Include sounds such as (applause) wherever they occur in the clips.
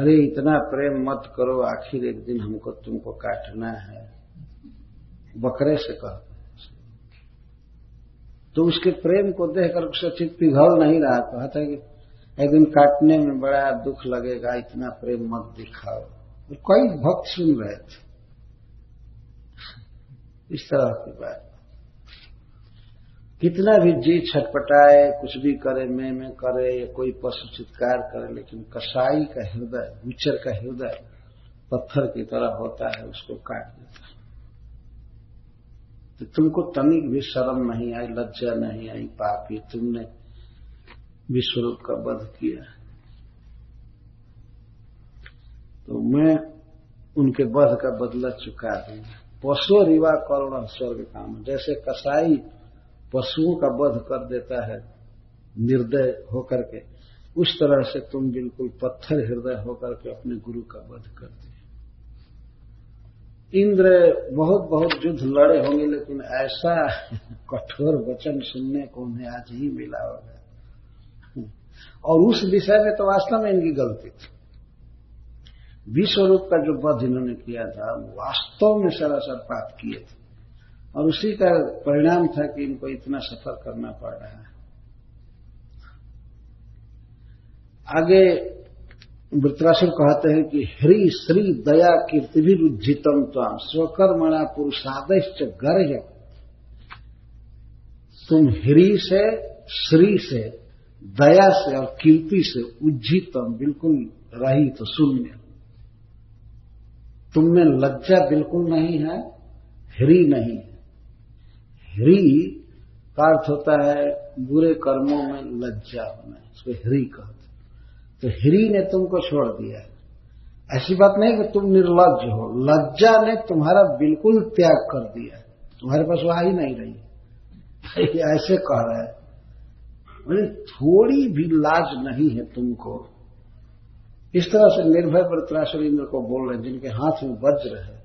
अरे, इतना प्रेम मत करो, आखिर एक दिन हमको तुमको काटना है। बकरे से कह तो उसके प्रेम को देखकर उसका चित्त पिघल नहीं रहा, कहता कि एक दिन काटने में बड़ा दुख लगेगा, इतना प्रेम मत दिखाओ। और कई भक्त सुन रहे थे। इस तरह की बात। कितना भी जी छटपटाए, कुछ भी करे, मैं, में करे, या कोई पशु चित्कार करे, लेकिन कसाई का हृदय गुचर का हृदय पत्थर की तरह होता है, उसको काट देता है। तो तुमको तनिक भी शर्म नहीं आई, लज्जा नहीं आई, पापी, तुमने विश्वरूप का वध किया। तो मैं उनके वध का बदला चुका दूँगा। पशु रिवा करुण स्वर्ग काम जैसे कसाई पशुओं का वध कर देता है, निर्दय होकर के। उस तरह से तुम बिल्कुल पत्थर हृदय होकर के अपने गुरु का वध कर दिए इंद्र बहुत बहुत युद्ध लड़े होंगे, लेकिन ऐसा कठोर वचन सुनने को उन्हें आज ही मिला होगा। और उस विषय में तो वास्तव में इनकी गलती थी। विश्वरूप का जो वध इन्होंने किया था वास्तव में सरासर पाप किए थे। और उसी का परिणाम था कि इनको इतना सफ़र करना पड़ रहा है। आगे वृत्रासुर कहते हैं कि हरि श्री दया कीर्ति भी रुजितम ताम स्वकर्मणा पुरुषादश्च गर्ह तुम हरि से, श्री से, दया से और कीर्ति से उज्जितम बिल्कुल रही तो शून्य। तुम में लज्जा बिल्कुल नहीं है, हरि नहीं। है हरि का अर्थ होता है बुरे कर्मों में लज्जा होना, इसको हरि कहते तो हरि ने तुमको छोड़ दिया ऐसी बात नहीं कि तुम निर्लज हो, लज्जा ने तुम्हारा बिल्कुल त्याग कर दिया तुम्हारे पास वहा ही नहीं रही। ऐसे कह रहा है। थोड़ी भी लाज नहीं है तुमको। इस तरह से निर्भय वृत्रासुर इंद्र को बोल रहे हैं, जिनके हाथ में वज्र है।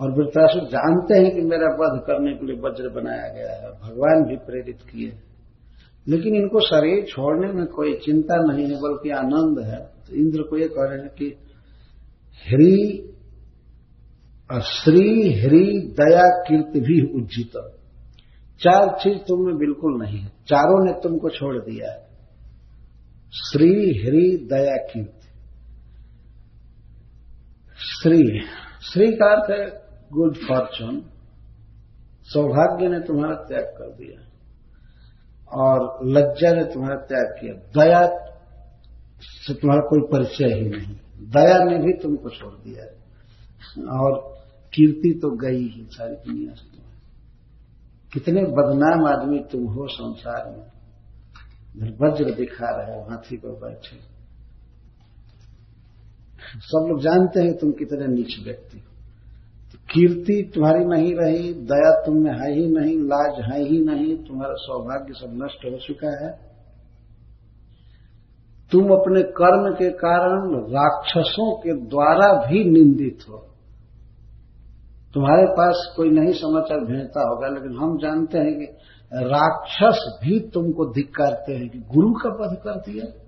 और वृत्रासुर जानते हैं कि मेरा वध करने के लिए वज्र बनाया गया है, भगवान भी प्रेरित किए। लेकिन इनको शरीर छोड़ने में कोई चिंता नहीं है, बल्कि आनंद है। तो इंद्र को ये कह रहे हैं कि हरि और श्री हरि दया कीर्ति भी उज्जित। चार चीज़ तुम में बिल्कुल नहीं है। चारों ने तुमको छोड़ दिया है। श्री हरि दया कीर्ति। श्री श्री का अर्थ है गुड फॉर्चून, सौभाग्य ने तुम्हारा त्याग कर दिया और लज्जा ने तुम्हारा त्याग किया। दया से तुम्हारा कोई परिचय ही नहीं। दया ने भी तुमको छोड़ दिया है। और कीर्ति तो गई ही सारी दुनिया से तुम्हें कितने बदनाम आदमी तुम हो संसार में। वज्र दिखा रहे हो, हाथी पर बैठे। सब लोग जानते हैं तुम कितने नीच व्यक्ति हो। कीर्ति तुम्हारी नहीं रही, दया तुम में है ही नहीं, लाज है ही नहीं, तुम्हारा सौभाग्य सब नष्ट हो चुका है। तुम अपने कर्म के कारण राक्षसों के द्वारा भी निंदित हो। तुम्हारे पास कोई नहीं समाचार भेजता होगा, लेकिन हम जानते हैं कि राक्षस भी तुमको धिक्कारते हैं कि गुरु का पद कर दिया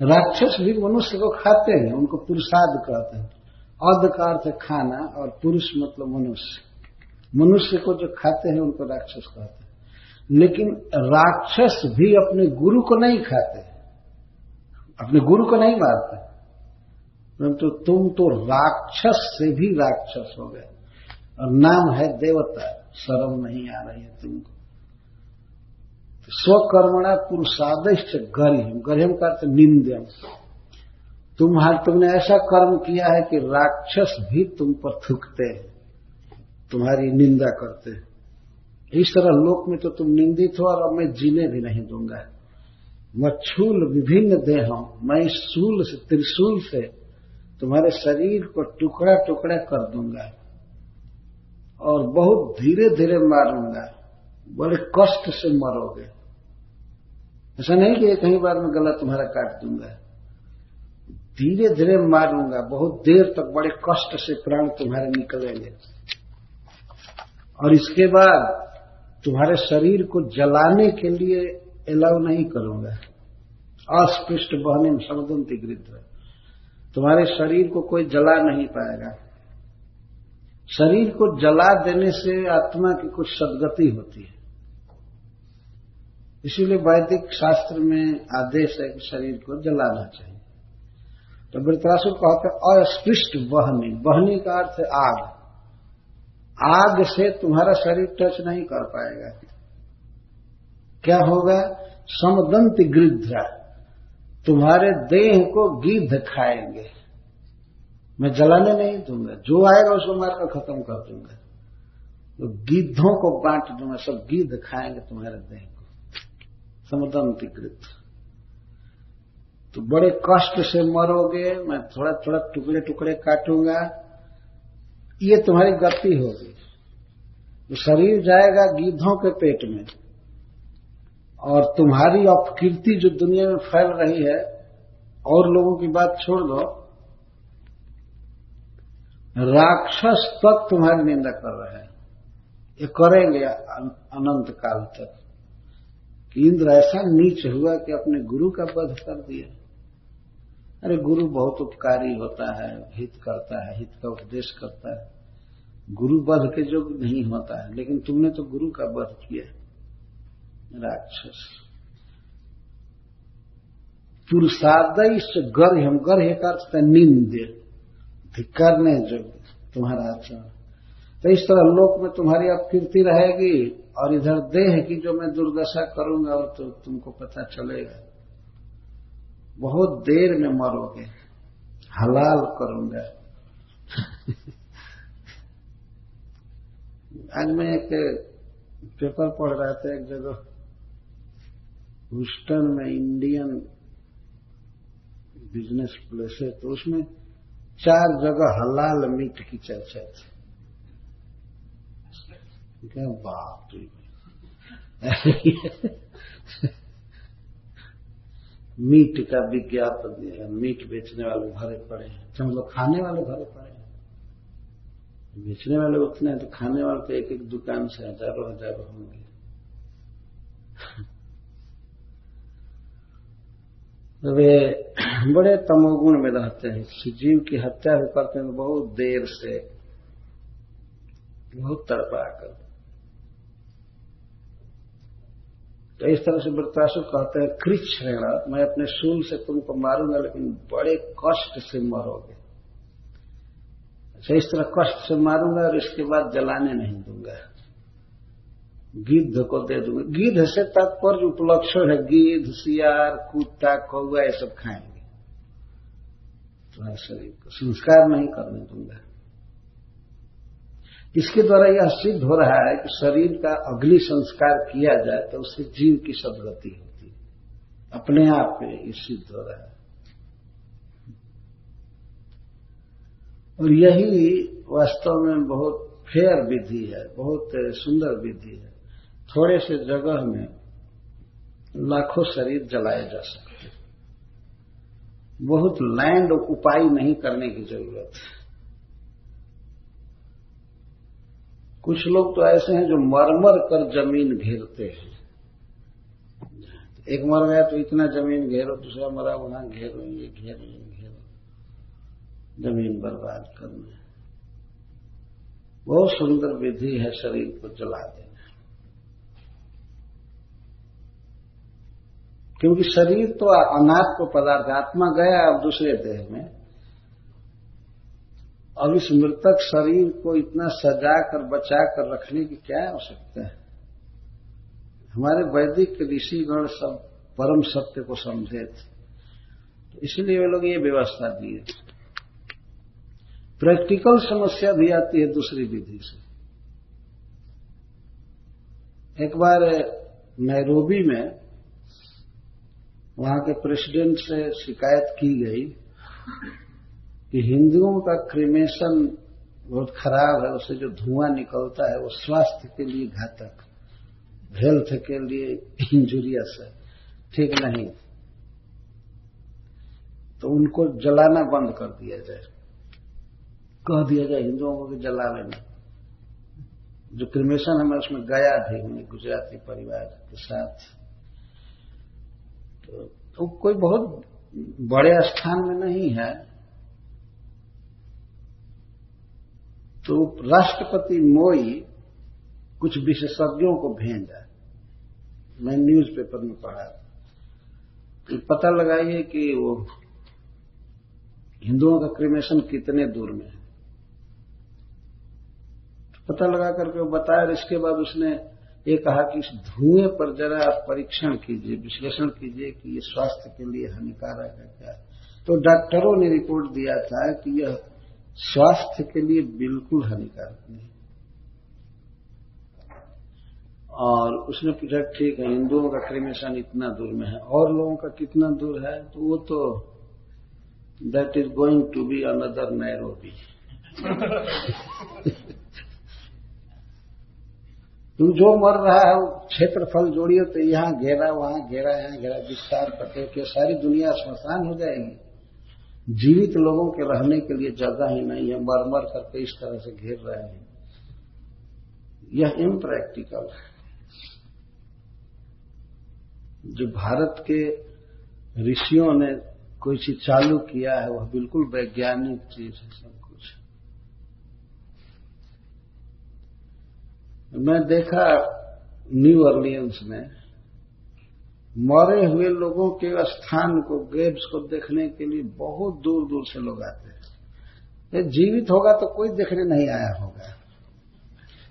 राक्षस भी मनुष्य को खाते हैं, उनको पुरुषाद कहते हैं। अध का अर्थ खाना और पुरुष मतलब मनुष्य। मनुष्य को जो खाते हैं, उनको राक्षस कहते हैं। लेकिन राक्षस भी अपने गुरु को नहीं खाते अपने गुरु को नहीं मारते परंतु तो तुम तो राक्षस से भी राक्षस हो गए। और नाम है देवता, शर्म नहीं आ रही है तुमको। स्वकर्मणा पुरुषादिष्ट गर्म गर्म का अर्थ निंदम तुम्हारे तुमने ऐसा कर्म किया है कि राक्षस भी तुम पर थूकते हैं, तुम्हारी निंदा करते हैं। इस तरह लोक में तो तुम निंदित हो और अब मैं जीने भी नहीं दूँगा। मच्छूल विभिन्न देहों, मैं सूल से, त्रिशूल से तुम्हारे शरीर को टुकड़ा टुकड़ा कर दूँगा और बहुत धीरे धीरे मारूँगा। बड़े कष्ट से मरोगे। ऐसा नहीं कि कहीं बार में गला तुम्हारा काट दूँगा। धीरे धीरे मारूँगा, बहुत देर तक बड़े कष्ट से प्राण तुम्हारे निकलेंगे। और इसके बाद तुम्हारे शरीर को जलाने के लिए अलाउ नहीं करूँगा। अस्पृष्ट बहने में समुदंती गृद्ध तुम्हारे शरीर को कोई जला नहीं पाएगा। शरीर को जला देने से आत्मा की कुछ सदगति होती है। इसीलिए वैदिक शास्त्र में आदेश है कि शरीर को जलाना चाहिए। तो वृत्रासुर कहते अस्पृष्ट बहनी बहनी का अर्थ आग। आग से तुम्हारा शरीर टच नहीं कर पाएगा। क्या होगा? समदंत गृद्ध। तुम्हारे देह को गिद्ध खाएँगे। मैं जलाने नहीं दूँगा। जो आएगा उसको मारकर खत्म कर दूँगा। तो गिद्धों को बांट दूँगा, सब गिद्ध खाएँगे तुम्हारे देह को। समदंत गृद्ध। तो बड़े कष्ट से मरोगे, मैं थोड़ा थोड़ा टुकड़े टुकड़े काटूँगा, ये तुम्हारी गति होगी। तो शरीर जाएगा गिद्धों के पेट में, और तुम्हारी अपकीर्ति जो दुनिया में फैल रही है, और लोगों की बात छोड़ दो, राक्षस तक तुम्हारी निंदा कर रहे हैं। ये करेंगे अनंत काल तक। इंद्र ऐसा नीच हुआ कि अपने गुरु का वध कर दिया। अरे गुरु बहुत उपकारी होता है, हित करता है, हित का उपदेश करता है। गुरु वध के जो नहीं होता है, लेकिन तुमने तो गुरु का वध किया, राक्षस। पुरुषादय गर्म गर्ह का अर्थ निंद करने जो तुम्हारा आचरण। तो इस तरह लोक में तुम्हारी अपकीर्ति रहेगी। और इधर देह की जो मैं दुर्दशा करूँगा और तो तुमको पता चलेगा। बहुत देर में मरोगे, हलाल करूँगा। (laughs) आज मैं एक पेपर पढ़ रहा था एक जगह, ह्यूस्टन में इंडियन बिज़नेस प्लेस है तो उसमें चार जगह हलाल मीट की चर्चा थी। क्या बाप मीट का विज्ञापन दिया मीट बेचने वाले भरे पड़े हैं। हम लोग खाने वाले भरे पड़े हैं। बेचने वाले उतने हैं तो खाने वाले तो एक एक दुकान से हज़ारों हज़ारों होंगे। वे बड़े तमोगुण में रहते हैं। जीव की हत्या भी करते हैं तो बहुत देर से बहुत तड़पा कर तो इस तरह से वृतासु कहते हैं कृच श्रेणा मैं अपने सूल से तुमको मारूँगा, लेकिन बड़े कष्ट से मरोगे। अच्छा इस तरह कष्ट से मारूँगा और इसके बाद जलाने नहीं दूँगा। गिद्ध को दे दूँगा। गिद्ध से तात्पर्य उपलक्ष्य है, गिद्ध, सियार, कुत्ता कौआ ये सब खाएँगे। तुम्हारे शरीर को संस्कार नहीं करने दूँगा। इसके द्वारा यह सिद्ध हो रहा है कि शरीर का अग्नि संस्कार किया जाए तो उससे जीव की सदगति होती है। अपने आप में ये सिद्ध हो रहा है। और यही वास्तव में बहुत फेयर विधि है, बहुत सुंदर विधि है। थोड़े से जगह में लाखों शरीर जलाए जा सकते बहुत लैंड उपाय नहीं करने की ज़रूरत है। कुछ लोग तो ऐसे हैं जो मरमर कर ज़मीन घेरते हैं। एक मर गया तो इतना ज़मीन घेरो, दूसरा मरा, वहाँ घेरो ये घेरो ये घेरो ज़मीन बर्बाद करना। बहुत सुंदर विधि है शरीर को जला देना। क्योंकि शरीर तो अनात्म पदार्थ, आत्मा गया अब दूसरे देह में। अब इस मृतक शरीर को इतना सजा कर, बचा कर रखने की क्या आवश्यकता है? हमारे वैदिक ऋषिगण सब परम सत्य को समझे थे। तो इसलिए वे लोग ये व्यवस्था दिए। प्रैक्टिकल समस्या भी आती है दूसरी विधि से। एक बार नैरोबी में वहाँ के प्रेसिडेंट से शिकायत की गई कि हिंदुओं का क्रिमेशन बहुत खराब है उससे जो धुआँ निकलता है वो स्वास्थ्य के लिए घातक हेल्थ के लिए इंजुरियस है। ठीक नहीं। तो उनको जलाना बंद कर दिया जाए। कह दिया जाए हिंदुओं को जला लेना जो क्रिमेशन है मैं उसमें गया भी हूँ गुजराती परिवार के साथ। तो, तो कोई बहुत बड़े स्थान में नहीं है। तो राष्ट्रपति मोई कुछ विशेषज्ञों को भेजा मैं न्यूज़पेपर में पढ़ा तो पता लगाइए कि वो हिंदुओं का क्रिमेशन कितने दूर में है। तो पता लगा करके वो बताया और इसके बाद उसने ये कहा कि इस धुएँ पर जरा आप परीक्षण कीजिए, विश्लेषण कीजिए कि ये स्वास्थ्य के लिए हानिकारक है क्या। तो डॉक्टरों ने रिपोर्ट दिया था कि यह स्वास्थ्य के लिए बिल्कुल हानिकारक नहीं। और उसने पूछा, ठीक है हिंदुओं का क्रिमेशन इतना दूर में है, और लोगों का कितना दूर है? तो वो तो that is going to be another Nairobi तुम जो मर रहा है, वो क्षेत्रफल जोड़िए तो यहाँ घेरा, वहाँ घेरा, यहाँ घेरा, विस्तार करते के सारी दुनिया स्मशान हो जाएगी। जीवित लोगों के रहने के लिए जगह ही नहीं है मर मर करके इस तरह से घेर रहे हैं। यह इम्प्रैक्टिकल है। जो भारत के ऋषियों ने कोई चीज़ चालू किया है, वह बिल्कुल वैज्ञानिक चीज़ है सब कुछ। मैं देखा न्यू अर्लियंस में मरे हुए लोगों के स्थान को ग्रेव्स को देखने के लिए बहुत दूर दूर से लोग आते हैं। जीवित होगा तो कोई देखने नहीं आया होगा।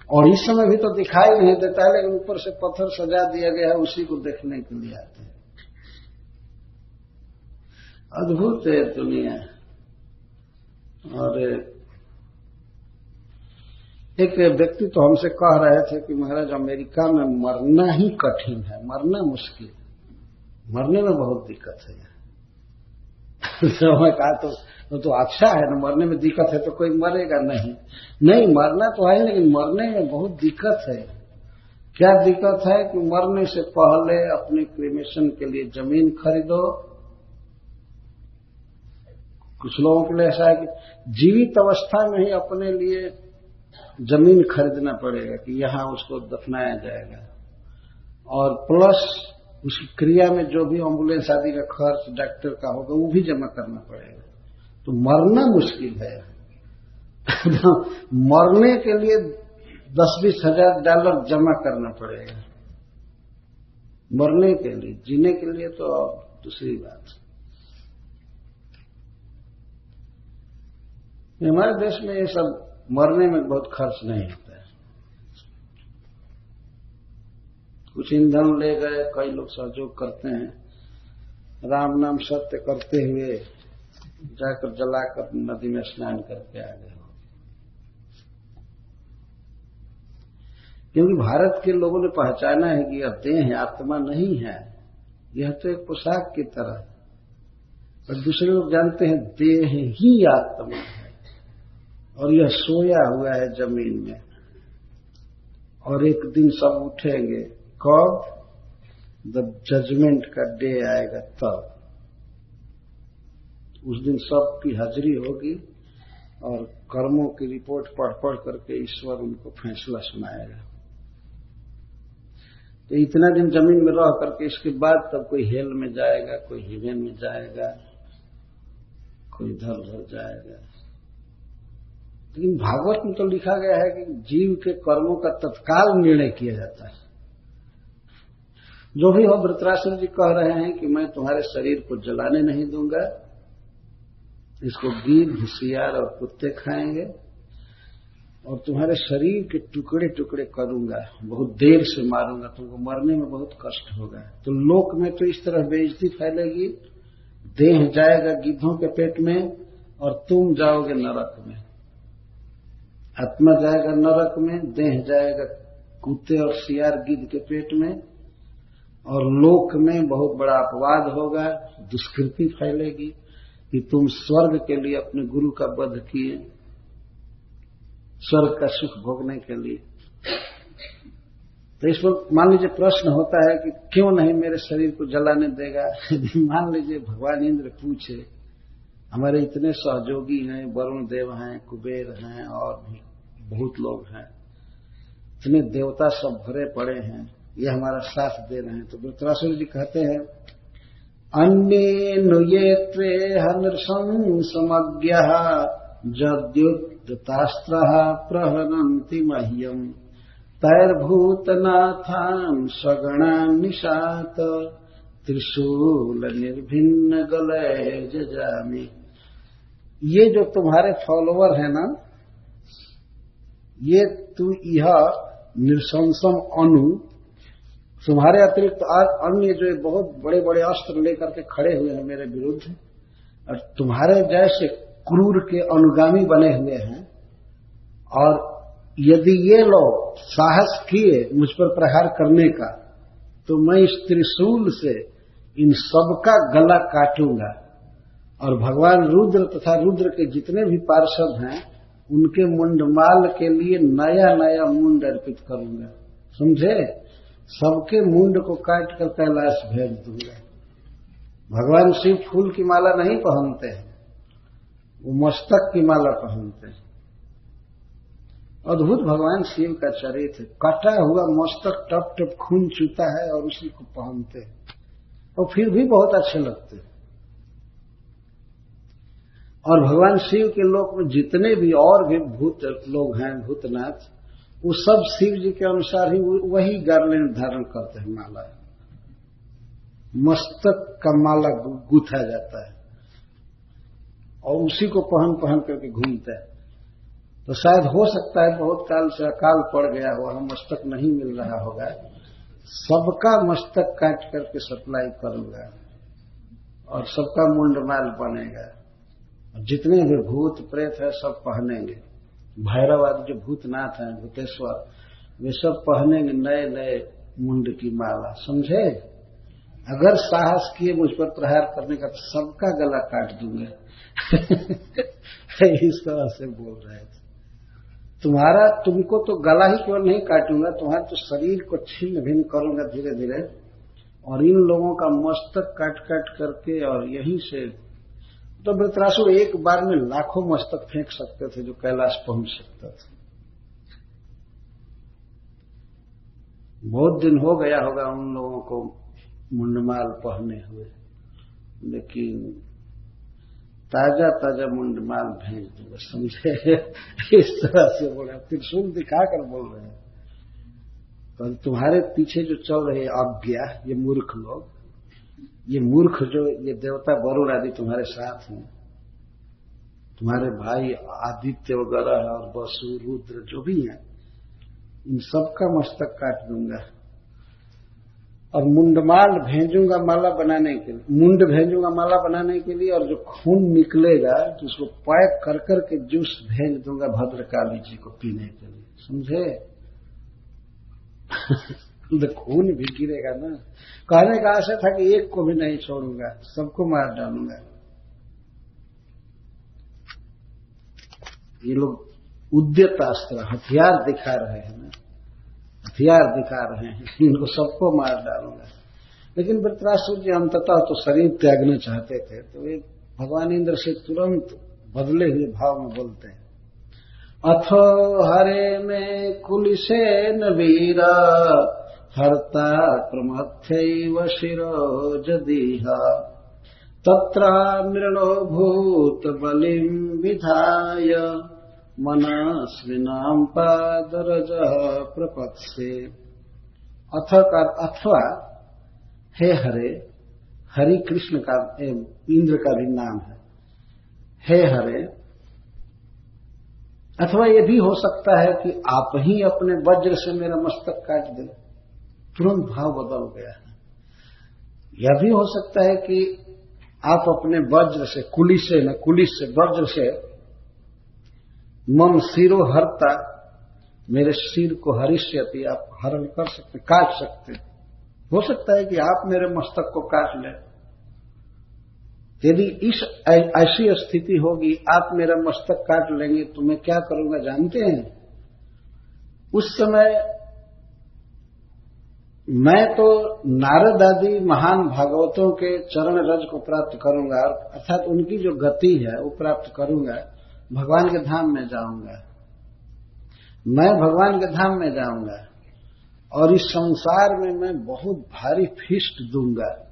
और इस समय भी तो दिखाई नहीं देता है, लेकिन ऊपर से पत्थर सजा दिया गया है, उसी को देखने के लिए आते हैं। अद्भुत है दुनिया। और एक व्यक्ति तो हमसे कह रहे थे कि महाराज, अमेरिका में मरना ही कठिन है, मरना मुश्किल। मरने में बहुत दिक्कत है। (laughs) तो मैं कहा तो, वो तो अच्छा है ना मरने में दिक्कत है तो कोई मरेगा नहीं। नहीं मरना तो है लेकिन मरने में बहुत दिक्कत है। क्या दिक्कत है कि मरने से पहले अपने क्रिमेशन के लिए ज़मीन खरीदो। कुछ लोगों के लिए ऐसा है कि जीवित अवस्था में ही अपने लिए ज़मीन खरीदना पड़ेगा कि यहाँ उसको दफनाया जाएगा। और प्लस उस क्रिया में जो भी एंबुलेंस आदि का खर्च डॉक्टर का होगा, वो भी जमा करना पड़ेगा। तो मरना मुश्किल है। (laughs) मरने के लिए दस बीस हज़ार डॉलर जमा करना पड़ेगा। मरने के लिए, जीने के लिए तो दूसरी बात। हमारे देश में ये सब मरने में बहुत खर्च नहीं है। कुछ ईंधन ले गए, कई लोग सहयोग करते हैं। राम नाम सत्य करते हुए जाकर जलाकर नदी में स्नान करके आ गए। क्योंकि भारत के लोगों ने पहचाना है कि यह देह है, आत्मा नहीं है। यह तो एक पोशाक की तरह और दूसरे लोग जानते हैं, देह ही आत्मा है। और यह सोया हुआ है ज़मीन में। और एक दिन सब उठेंगे कब द जजमेंट का डे आएगा तब, उस दिन सबकी हाजिरी होगी और कर्मों की रिपोर्ट पढ़ पढ़ करके ईश्वर उनको फैसला सुनाएगा। तो इतना दिन ज़मीन में रह करके इसके बाद तब कोई हेल में जाएगा, कोई हिमेन में जाएगा, कोई इधर उधर जाएगा। लेकिन भागवत में तो लिखा गया है कि जीव के कर्मों का तत्काल निर्णय किया जाता है। जो भी हो वृतराष्ट्र जी कह रहे हैं कि मैं तुम्हारे शरीर को जलाने नहीं दूँगा। इसको गिर होशियार और कुत्ते खाएँगे और तुम्हारे शरीर के टुकड़े टुकड़े करूँगा। बहुत देर से मारूँगा, तुमको मरने में बहुत कष्ट होगा। तो लोक में तो इस तरह बेइज्जती फैलेगी। देह जाएगा गिद्धों के पेट में और तुम जाओगे नरक में। आत्मा जाएगा नरक में, देह जाएगा कुत्ते और सियार गिद्ध के पेट में। और लोक में बहुत बड़ा अपवाद होगा, दुष्कृति फैलेगी कि तुम स्वर्ग के लिए अपने गुरु का वध किए, स्वर्ग का सुख भोगने के लिए। तो इस पर मान लीजिए प्रश्न होता है कि क्यों नहीं मेरे शरीर को जलाने देगा? (laughs) मान लीजिए भगवान इंद्र पूछे, हमारे इतने सहयोगी हैं, वरुण देव हैं, कुबेर हैं और भी बहुत लोग हैं, इतने देवता सब भरे पड़े हैं ये हमारा साथ दे रहे हैं। तो वृतरासुर जी कहते हैं, अन्य नुये त्वे हनृशं समज्ञ जद्युतास्त्र प्रहनन्ति मह्यम तैर्भूतनाथान सगणान निशात त्रिशूल निर्भिन्न गलय जजामी। ये जो तुम्हारे फॉलोवर है ना, ये तू यह निशंसम अनु तुम्हारे अतिरिक्त अन्य जो बहुत बड़े बड़े अस्त्र लेकर के खड़े हुए हैं मेरे विरुद्ध, और तुम्हारे जैसे क्रूर के अनुगामी बने हुए हैं, और यदि ये लोग साहस किए मुझ पर प्रहार करने का तो मैं इस त्रिशूल से इन सबका गला काटूँगा। और भगवान रुद्र तथा रुद्र के जितने भी पार्षद हैं, उनके मुंडमाल के लिए नया नया मुंड अर्पित करूँगा। समझे? सबके मुंड को काट कर कैलाश भेज दूँगा भगवान शिव फूल की माला नहीं पहनते हैं, वो मस्तक की माला पहनते हैं। अद्भुत भगवान शिव का चरित्र कटा हुआ मस्तक टप टप खून चूता है और उसी को पहनते हैं। और फिर भी बहुत अच्छे लगते हैं। और भगवान शिव के लोक में जितने भी और भी भूत लोग हैं, भूतनाथ वो सब शिव जी के अनुसार ही वही गार्लेंड धारण करते हैं माला। मस्तक का माला गूथा जाता है। और उसी को पहन पहन करके घूमते हैं। तो शायद हो सकता है बहुत काल से अकाल पड़ गया हो मस्तक नहीं मिल रहा होगा। सबका मस्तक काट करके सप्लाई करूँगा। और सबका मुंडमाल बनेगा। जितने भी भूत प्रेत है, सब पहनेंगे। भैरव आदि जो भूतनाथ हैं, भूतेश्वर, वे सब पहनेंगे नए नए मुंड की माला, समझे? अगर साहस किए मुझ पर प्रहार करने का तो सबका गला काट दूँगा। (laughs) इस तरह से बोल रहे थे। तुम्हारा, तुमको तो गला ही केवल नहीं काटूँगा? तुम्हारे तो शरीर को छिन्न भिन्न करूँगा धीरे धीरे और इन लोगों का मस्तक काट काट करके और यहीं से तो वृतरासुर एक बार में लाखों मस्तक फेंक सकते थे जो कैलाश पहुँच सकता था। बहुत दिन हो गया होगा उन लोगों को मुंडमाल पहने हुए, लेकिन ताज़ा ताज़ा मुंडमाल भेज दूँगा समझे? इस तरह से बोला त्रिशूल दिखाकर बोल रहे हैं। तो तुम्हारे पीछे जो चल रहे अज्ञा, ये मूर्ख लोग ये मूर्ख जो, ये देवता वरुण आदि तुम्हारे साथ हैं। तुम्हारे भाई आदित्य वगैरह और बसु रुद्र जो भी हैं, इन सबका मस्तक काट दूँगा। और मुंडमाल भेजूँगा माला बनाने के लिए, मुंड भेजूँगा माला बनाने के लिए और जो खून निकलेगा तो उसको पैक कर कर के जूस भेज दूँगा भद्रकाली जी को पीने के लिए। समझे? (laughs) खून भी गिरेगा ना। कहने का आशा था कि एक को भी नहीं छोड़ूँगा, सबको मार डालूँगा। ये लोग उद्यत अस्त्र, हथियार दिखा रहे हैं ना। हथियार दिखा रहे हैं, इनको सबको मार डालूँगा। लेकिन वृतराष्ट्र जी, अंततः तो शरीर त्यागना चाहते थे तो वे भगवान इंद्र से तुरंत बदले हुए भाव में बोलते हैं, अथो हरे में कुल से नवीरा हर्ता प्रमथ्यैव शिरो जदीह। तत्र मृणो भूतबलिम् विधाय। मनस्विनाम् पादरजः प्रपत्से। अथ का अथवा, हे हरे, हरि कृष्ण का इंद्र का भी नाम है। हे हरे, अथवा ये भी हो सकता है कि आप ही अपने वज्र से मेरा मस्तक काट दें। तुरंत भाव बदल गया है। यह भी हो सकता है कि आप अपने वज्र से, कुली से न, कुली से, वज्र से मम सिरो हरता, मेरे सिर को हरिष्यति, आप हरण कर सकते, काट सकते। हो सकता है कि आप मेरे मस्तक को काट लें। यदि इस ऐसी स्थिति होगी, आप मेरा मस्तक काट लेंगे तो मैं क्या करूँगा, जानते हैं? उस समय मैं तो नारद आदि महान भागवतों के चरण रज को प्राप्त करूँगा अर्थात उनकी जो गति है, वो प्राप्त करूँगा। भगवान के धाम में जाऊँगा। मैं भगवान के धाम में जाऊँगा और इस संसार में मैं बहुत भारी फिस्ट दूँगा।